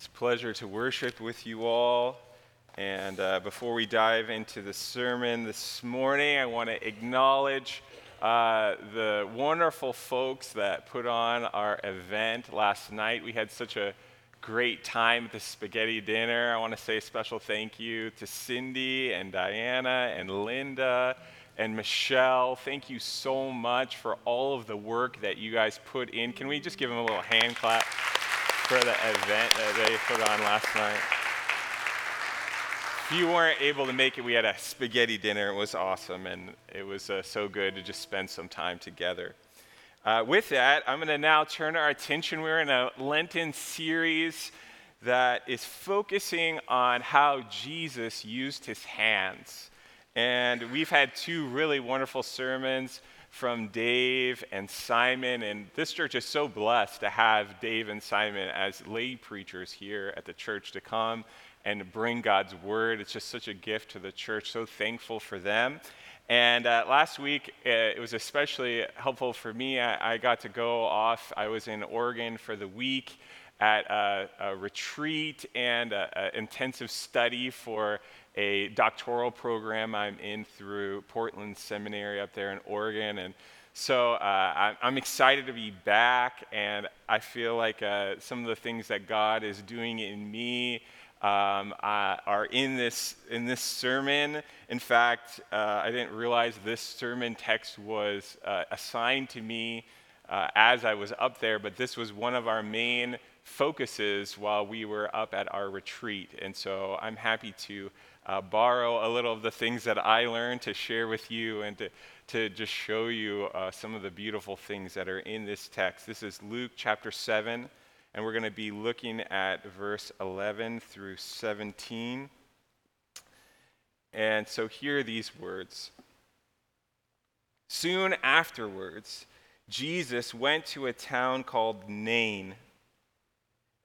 It's a pleasure to worship with you all. And uh, before we dive into the sermon this morning, I want to acknowledge uh, the wonderful folks that put on our event last night. We had such a great time at the spaghetti dinner. I want to say a special thank you to Cindy and Diana and Linda and Michelle. Thank you so much for all of the work that you guys put in. Can we just give them a little hand clap? For the event that they put on last night. If you weren't able to make it, we had a spaghetti dinner. It was awesome, and it was uh, so good to just spend some time together. Uh, with that, I'm going to now turn our attention. We're in a Lenten series that is focusing on how Jesus used his hands. And we've had two really wonderful sermons from Dave and Simon. And this church is so blessed to have Dave and Simon as lay preachers here at the church to come and bring God's word. It's just such a gift to the church. So thankful for them. And uh, last week, uh, it was especially helpful for me. I, I, got to go off. I was in Oregon for the week at a, a retreat and an intensive study for a doctoral program I'm in through Portland Seminary up there in Oregon. And so uh, I'm excited to be back, and I feel like uh, some of the things that God is doing in me um, uh, are in this, in this sermon. In fact, uh, I didn't realize this sermon text was uh, assigned to me uh, as I was up there, but this was one of our main focuses while we were up at our retreat. And so I'm happy to uh, borrow a little of the things that I learned to share with you and to, to just show you uh, some of the beautiful things that are in this text. This is Luke chapter 7, and we're going to be looking at verse 11 through 17. And so here are these words. Soon afterwards, Jesus went to a town called Nain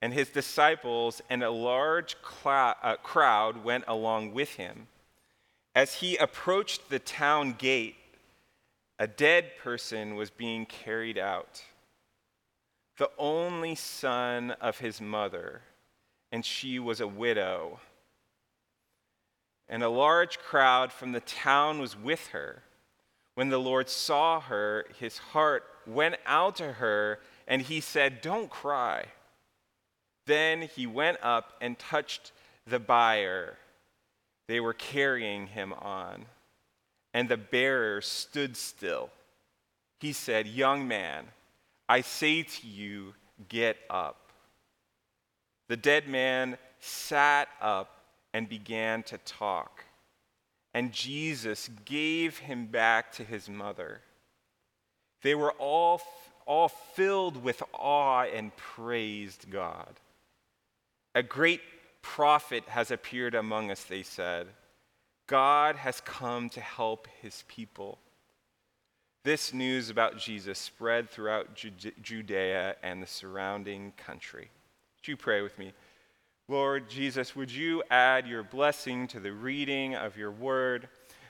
and his disciples and a large uh, crowd went along with him. As he approached the town gate, a dead person was being carried out, the only son of his mother, and she was a widow. And a large crowd from the town was with her. When the Lord saw her, his heart went out to her, and he said, Don't cry. Then he went up and touched the bier they were carrying him on, and the bearer stood still. He said, Young man, I say to you, get up. The dead man sat up and began to talk, and Jesus gave him back to his mother. They were all, all filled with awe and praised God. A great prophet has appeared among us, they said. God has come to help his people. This news about Jesus spread throughout Judea and the surrounding country. Would you pray with me? Lord Jesus, would you add your blessing to the reading of your word?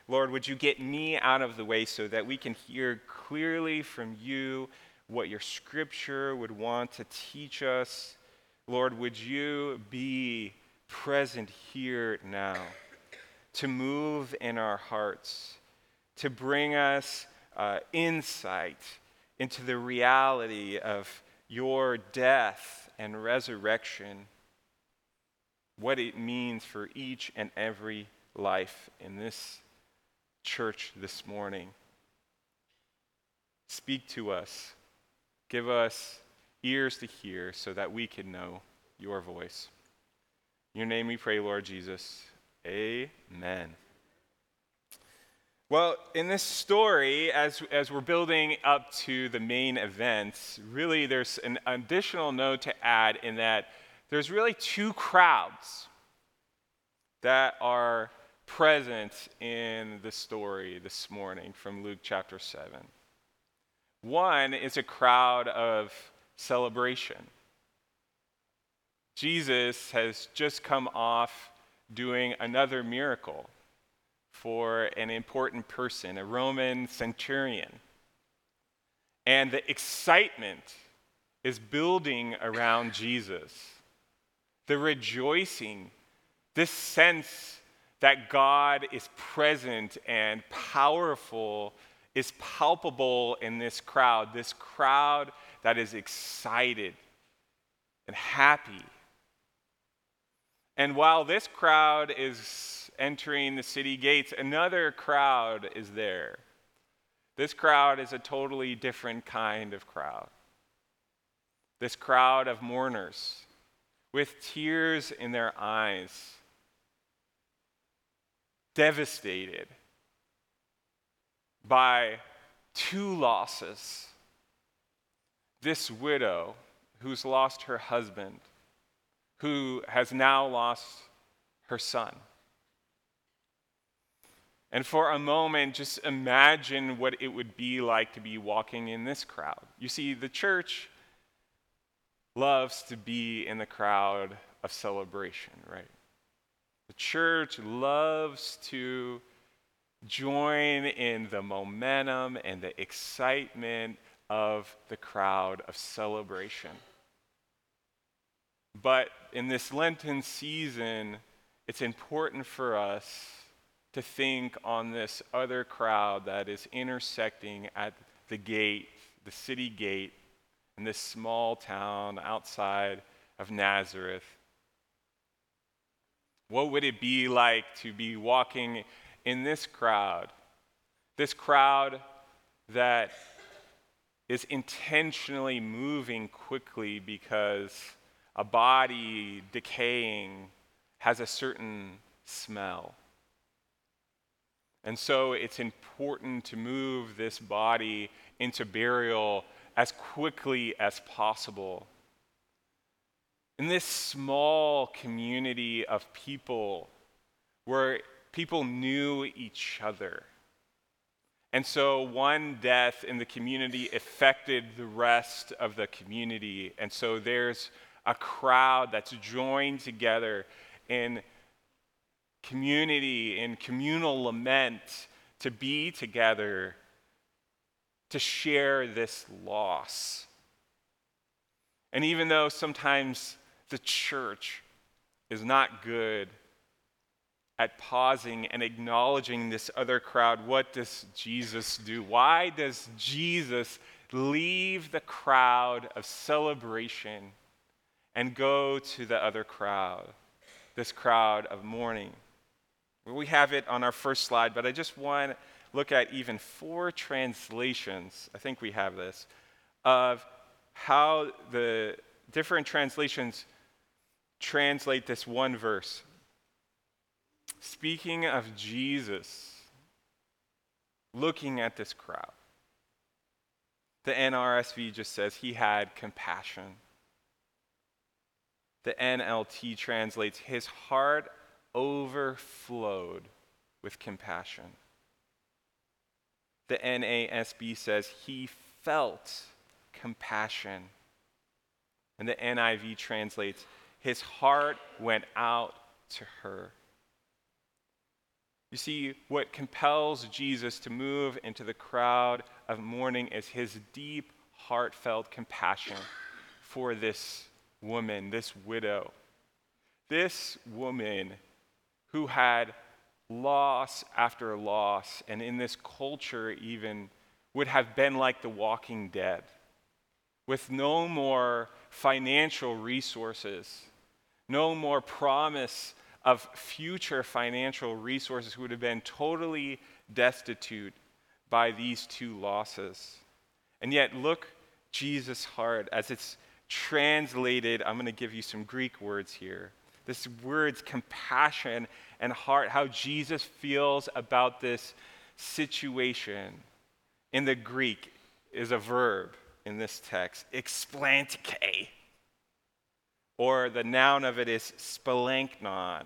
Lord, would you get me out of the way so that we can hear clearly from you what your scripture would want to teach us? Lord, would you be present here now to move in our hearts, to bring us uh, insight into the reality of your death and resurrection, what it means for each and every life in this church this morning. Speak to us. Give us ears to hear so that we can know your voice. In your name we pray, Lord Jesus. Amen. Well, in this story, as, as we're building up to the main events, really there's an additional note to add in that there's really two crowds that are present in the story this morning from Luke chapter 7. One is a crowd of celebration. Jesus has just come off doing another miracle for an important person, a Roman centurion. And the excitement is building around Jesus. the rejoicing, this sense that God is present and powerful is palpable in this crowd, this crowd that is excited and happy. And while this crowd is entering the city gates, another crowd is there. This crowd is a totally different kind of crowd. This crowd of mourners with tears in their eyes, devastated by two losses. This widow who's lost her husband, who has now lost her son. And for a moment, just imagine what it would be like to be walking in this crowd. You see, the church loves to be in the crowd of celebration, right? The church loves to join in the momentum and the excitement of the crowd of celebration. But in this Lenten season, it's important for us to think on this other crowd that is intersecting at the gate, the city gate, in this small town outside of Nazareth. What would it be like to be walking in this crowd? This crowd that is intentionally moving quickly because a body decaying has a certain smell. And so it's important to move this body into burial as quickly as possible. In this small community of people where people knew each other. And so one death in the community affected the rest of the community. And so there's a crowd that's joined together in community, in communal lament, to be together to share this loss. And even though sometimes the church is not good at pausing and acknowledging this other crowd, what does Jesus do? Why does Jesus leave the crowd of celebration and go to the other crowd, this crowd of mourning? We have it on our first slide, but I just want to look at even four translations, I think we have this, of how the different translations translate this one verse. Speaking of Jesus looking at this crowd, the NRSV just says he had compassion. The NLT translates his heart overflowed with compassion. The NASB says he felt compassion. And the NIV translates his heart went out to her. You see, what compels Jesus to move into the crowd of mourning is his deep, heartfelt compassion for this woman, this widow. This woman who had loss after loss, and in this culture, even, would have been like the walking dead, with no more financial resources, no more promise of future financial resources, who would have been totally destitute by these two losses. And yet, look Jesus' heart as it's translated. I'm going to give you some Greek words here. This word's compassion and heart, how Jesus feels about this situation in the Greek is a verb in this text, explantike. Or the noun of it is splanchnon.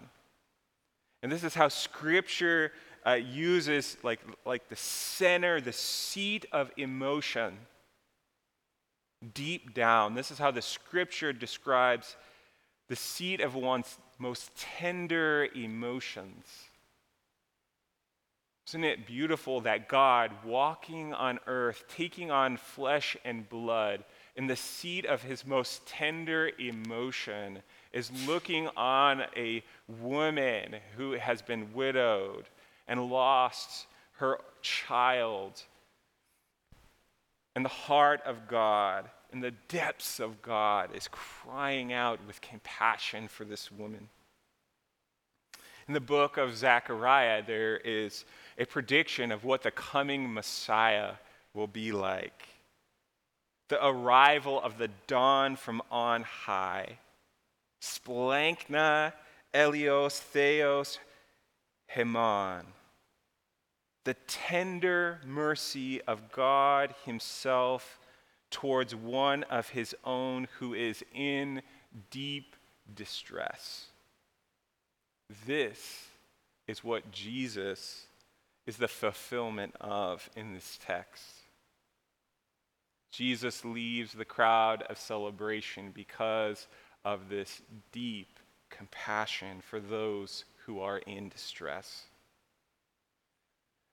And this is how Scripture uh, uses like, like the center, the seat of emotion deep down. This is how the Scripture describes the seat of one's most tender emotions. Isn't it beautiful that God, walking on earth, taking on flesh and blood, in the seat of his most tender emotion, is looking on a woman who has been widowed and lost her child. And the heart of God, in the depths of God, is crying out with compassion for this woman. In the book of Zechariah, there is a prediction of what the coming Messiah will be like the arrival of the dawn from on high. Splankna, Elios, Theos, Heman. The tender mercy of God Himself towards one of His own who is in deep distress. This is what Jesus is the fulfillment of in this text. Jesus leaves the crowd of celebration because of this deep compassion for those who are in distress.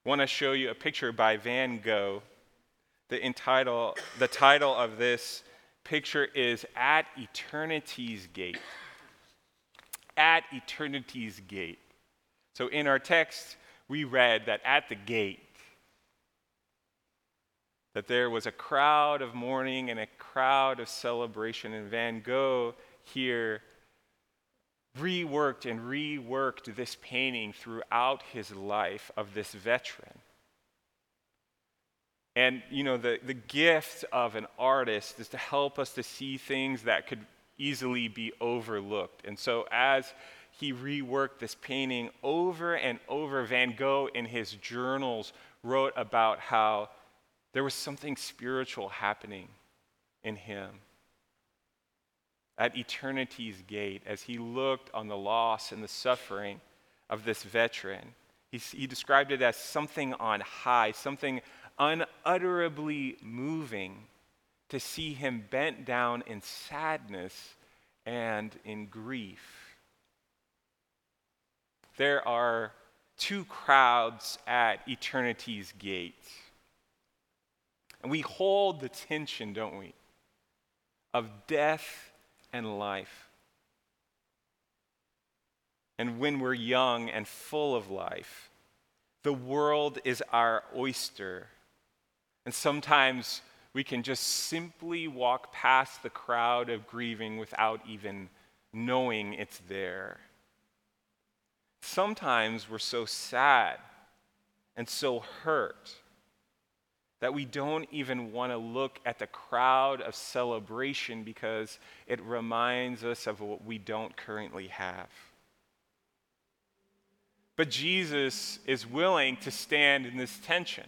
I want to show you a picture by Van Gogh. The, entitle, the title of this picture is At Eternity's Gate. At Eternity's Gate. So in our text, we read that at the gate, that there was a crowd of mourning and a crowd of celebration. And Van Gogh here reworked and reworked this painting throughout his life of this veteran. And, you know, the, the gift of an artist is to help us to see things that could easily be overlooked. And so, as he reworked this painting over and over, Van Gogh in his journals wrote about how there was something spiritual happening in him at eternity's gate as he looked on the loss and the suffering of this veteran. He, he described it as something on high, something unutterably moving to see him bent down in sadness and in grief. There are two crowds at eternity's gate. And we hold the tension, don't we, of death and life. And when we're young and full of life, the world is our oyster. And sometimes we can just simply walk past the crowd of grieving without even knowing it's there. Sometimes we're so sad and so hurt that we don't even want to look at the crowd of celebration because it reminds us of what we don't currently have. But Jesus is willing to stand in this tension,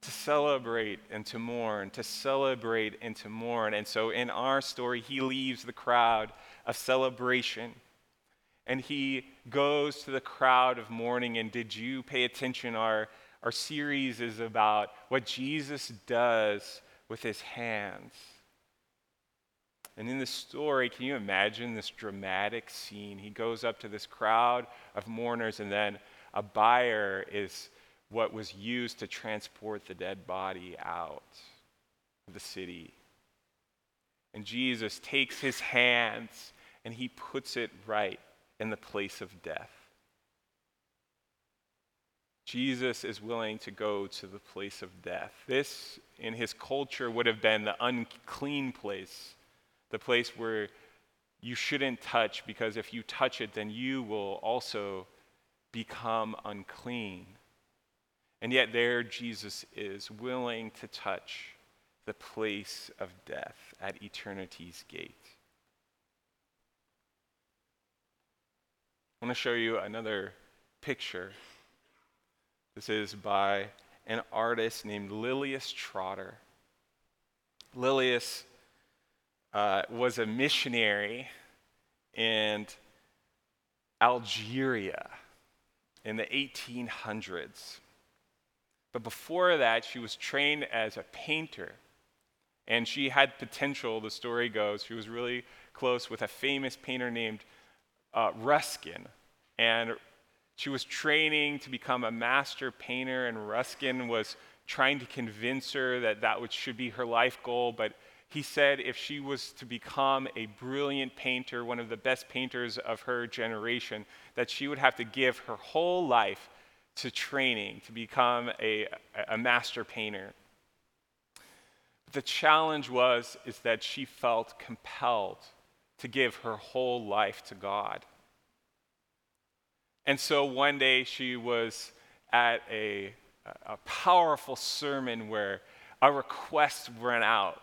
to celebrate and to mourn, to celebrate and to mourn. And so in our story, he leaves the crowd of celebration and he goes to the crowd of mourning. And did you pay attention? Our our series is about what Jesus does with his hands. And in the story, can you imagine this dramatic scene? He goes up to this crowd of mourners, and then a bier is what was used to transport the dead body out of the city. And Jesus takes his hands and he puts it right in the place of death. Jesus is willing to go to the place of death. This, in his culture, would have been the unclean place, the place where you shouldn't touch, because if you touch it, then you will also become unclean. And yet, there Jesus is willing to touch the place of death at eternity's gate. I want to show you another picture this is by an artist named Lilias Trotter. Lilias uh, was a missionary in Algeria in the 1800s. But before that, she was trained as a painter. And she had potential, the story goes. She was really close with a famous painter named uh, Ruskin. And she was training to become a master painter, and Ruskin was trying to convince her that that would, should be her life goal. But he said if she was to become a brilliant painter, one of the best painters of her generation, that she would have to give her whole life to training to become a, a master painter. The challenge was is that she felt compelled to give her whole life to God. And so one day she was at a, a powerful sermon where a request went out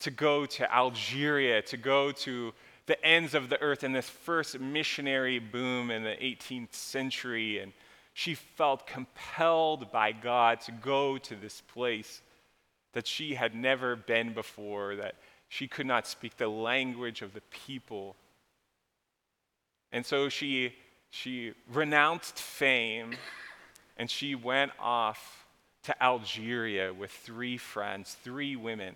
to go to Algeria, to go to the ends of the earth in this first missionary boom in the 18th century. And she felt compelled by God to go to this place that she had never been before, that she could not speak the language of the people. And so she, she renounced fame and she went off to Algeria with three friends, three women.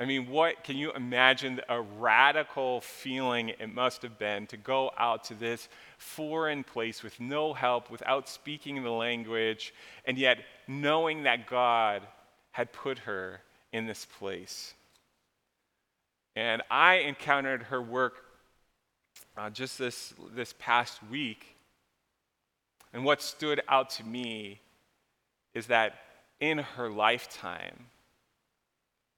I mean, what can you imagine a radical feeling it must have been to go out to this foreign place with no help, without speaking the language, and yet knowing that God had put her in this place? And I encountered her work uh, just this, this past week. And what stood out to me is that in her lifetime,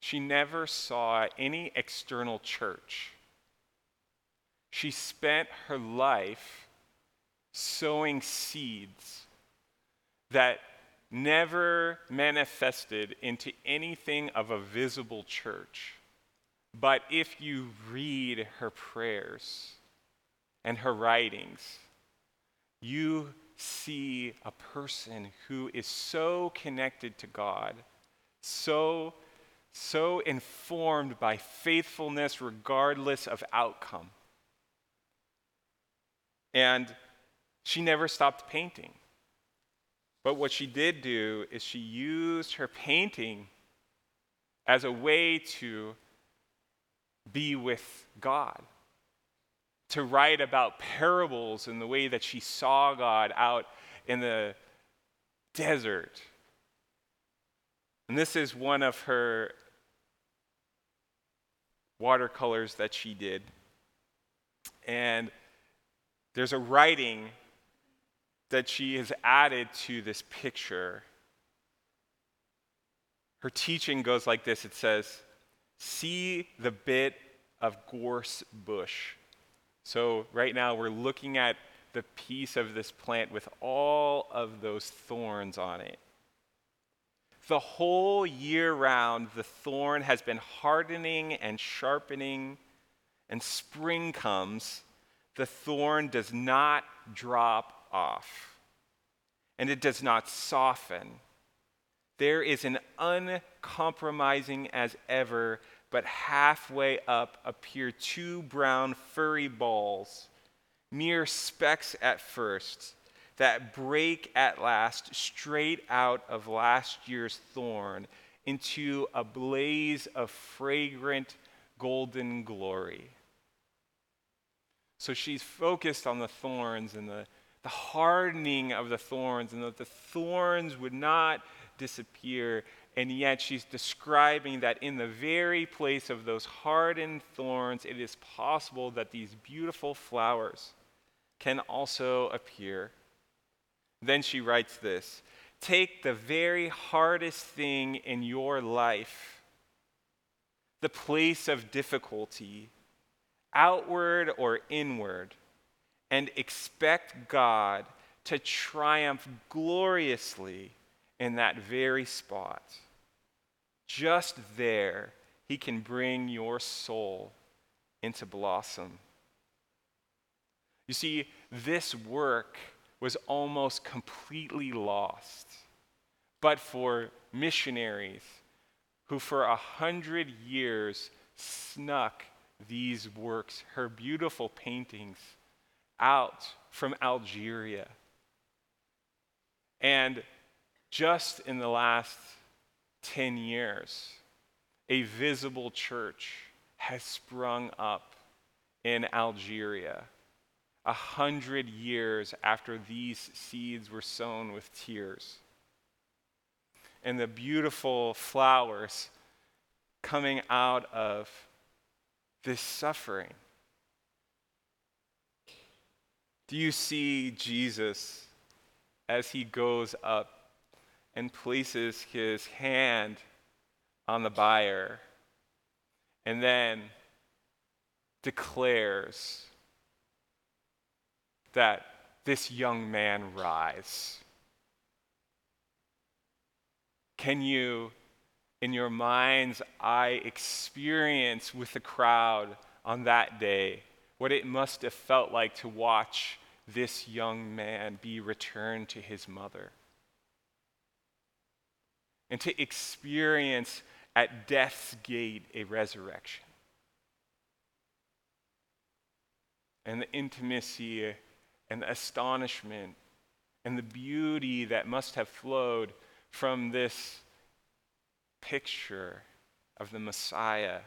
she never saw any external church. She spent her life sowing seeds that never manifested into anything of a visible church. But if you read her prayers and her writings, you see a person who is so connected to God, so so informed by faithfulness regardless of outcome. And she never stopped painting. But what she did do is she used her painting as a way to be with God, to write about parables and the way that she saw God out in the desert. And this is one of her watercolors that she did. And there's a writing that she has added to this picture. Her teaching goes like this it says, See the bit of gorse bush. So, right now, we're looking at the piece of this plant with all of those thorns on it. The whole year round, the thorn has been hardening and sharpening, and spring comes, the thorn does not drop off, and it does not soften. There is an uncompromising as ever, but halfway up appear two brown furry balls, mere specks at first that break at last straight out of last year's thorn into a blaze of fragrant golden glory. So she's focused on the thorns and the, the hardening of the thorns, and that the thorns would not disappear. And yet she's describing that in the very place of those hardened thorns, it is possible that these beautiful flowers can also appear. Then she writes this Take the very hardest thing in your life, the place of difficulty, outward or inward, and expect God to triumph gloriously in that very spot. Just there, He can bring your soul into blossom. You see, this work was almost completely lost, but for missionaries who for a hundred years snuck these works, her beautiful paintings, out from Algeria. And just in the last 10 years, a visible church has sprung up in Algeria a hundred years after these seeds were sown with tears. and the beautiful flowers coming out of this suffering? Do you see Jesus as he goes up and places his hand on the buyer and then declares that this young man rise? Can you, in your mind's eye, experience with the crowd on that day what it must have felt like to watch this young man be returned to his mother? And to experience at death's gate a resurrection. And the intimacy and the astonishment and the beauty that must have flowed from this picture of the Messiah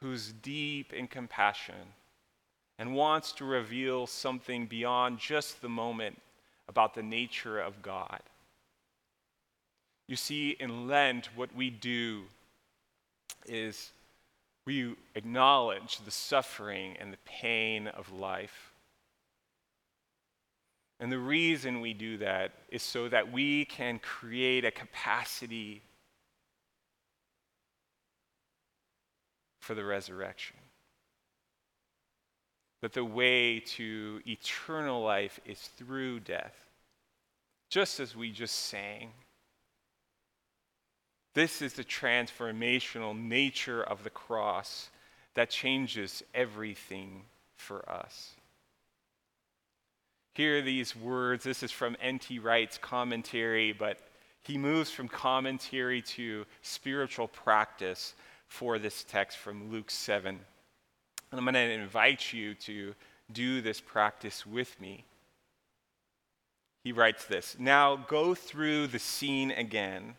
who's deep in compassion and wants to reveal something beyond just the moment about the nature of God. You see, in Lent, what we do is we acknowledge the suffering and the pain of life. And the reason we do that is so that we can create a capacity for the resurrection. That the way to eternal life is through death. Just as we just sang. This is the transformational nature of the cross that changes everything for us. Hear these words. This is from N.T. Wright's commentary, but he moves from commentary to spiritual practice for this text from Luke 7. And I'm going to invite you to do this practice with me. He writes this Now go through the scene again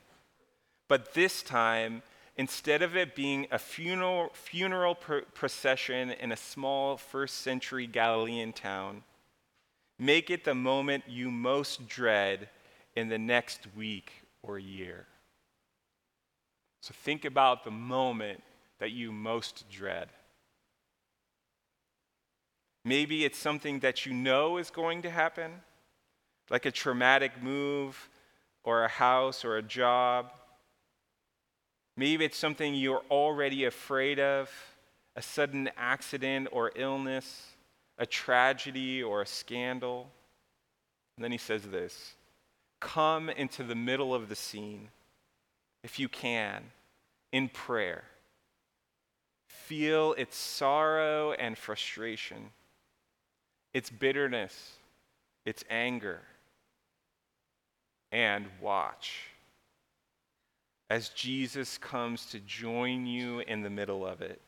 but this time, instead of it being a funeral, funeral pr- procession in a small first century Galilean town, make it the moment you most dread in the next week or year. So think about the moment that you most dread. Maybe it's something that you know is going to happen, like a traumatic move or a house or a job. Maybe it's something you're already afraid of a sudden accident or illness, a tragedy or a scandal. And then he says this Come into the middle of the scene, if you can, in prayer. Feel its sorrow and frustration, its bitterness, its anger, and watch as Jesus comes to join you in the middle of it.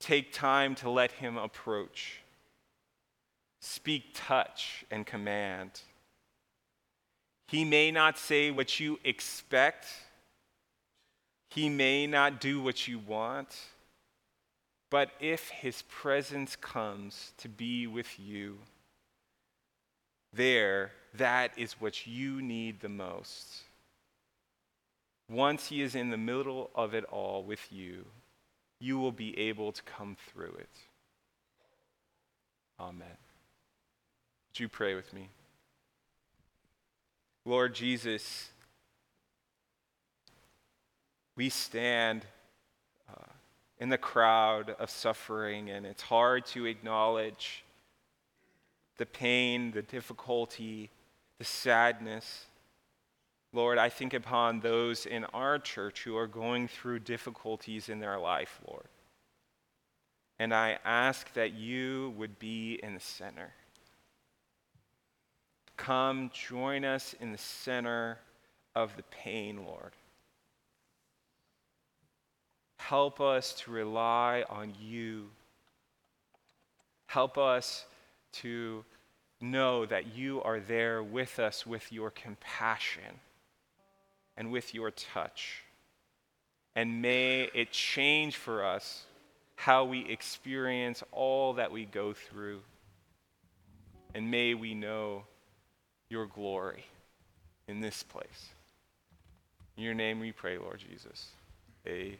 Take time to let him approach. Speak touch and command. He may not say what you expect, he may not do what you want, but if his presence comes to be with you, there, that is what you need the most. Once He is in the middle of it all with you, you will be able to come through it. Amen. Would you pray with me? Lord Jesus, we stand uh, in the crowd of suffering, and it's hard to acknowledge the pain, the difficulty, the sadness. Lord, I think upon those in our church who are going through difficulties in their life, Lord. And I ask that you would be in the center. Come join us in the center of the pain, Lord. Help us to rely on you. Help us to know that you are there with us with your compassion and with your touch. And may it change for us how we experience all that we go through. And may we know your glory. in this place. In your name we pray, Lord Jesus. Amen.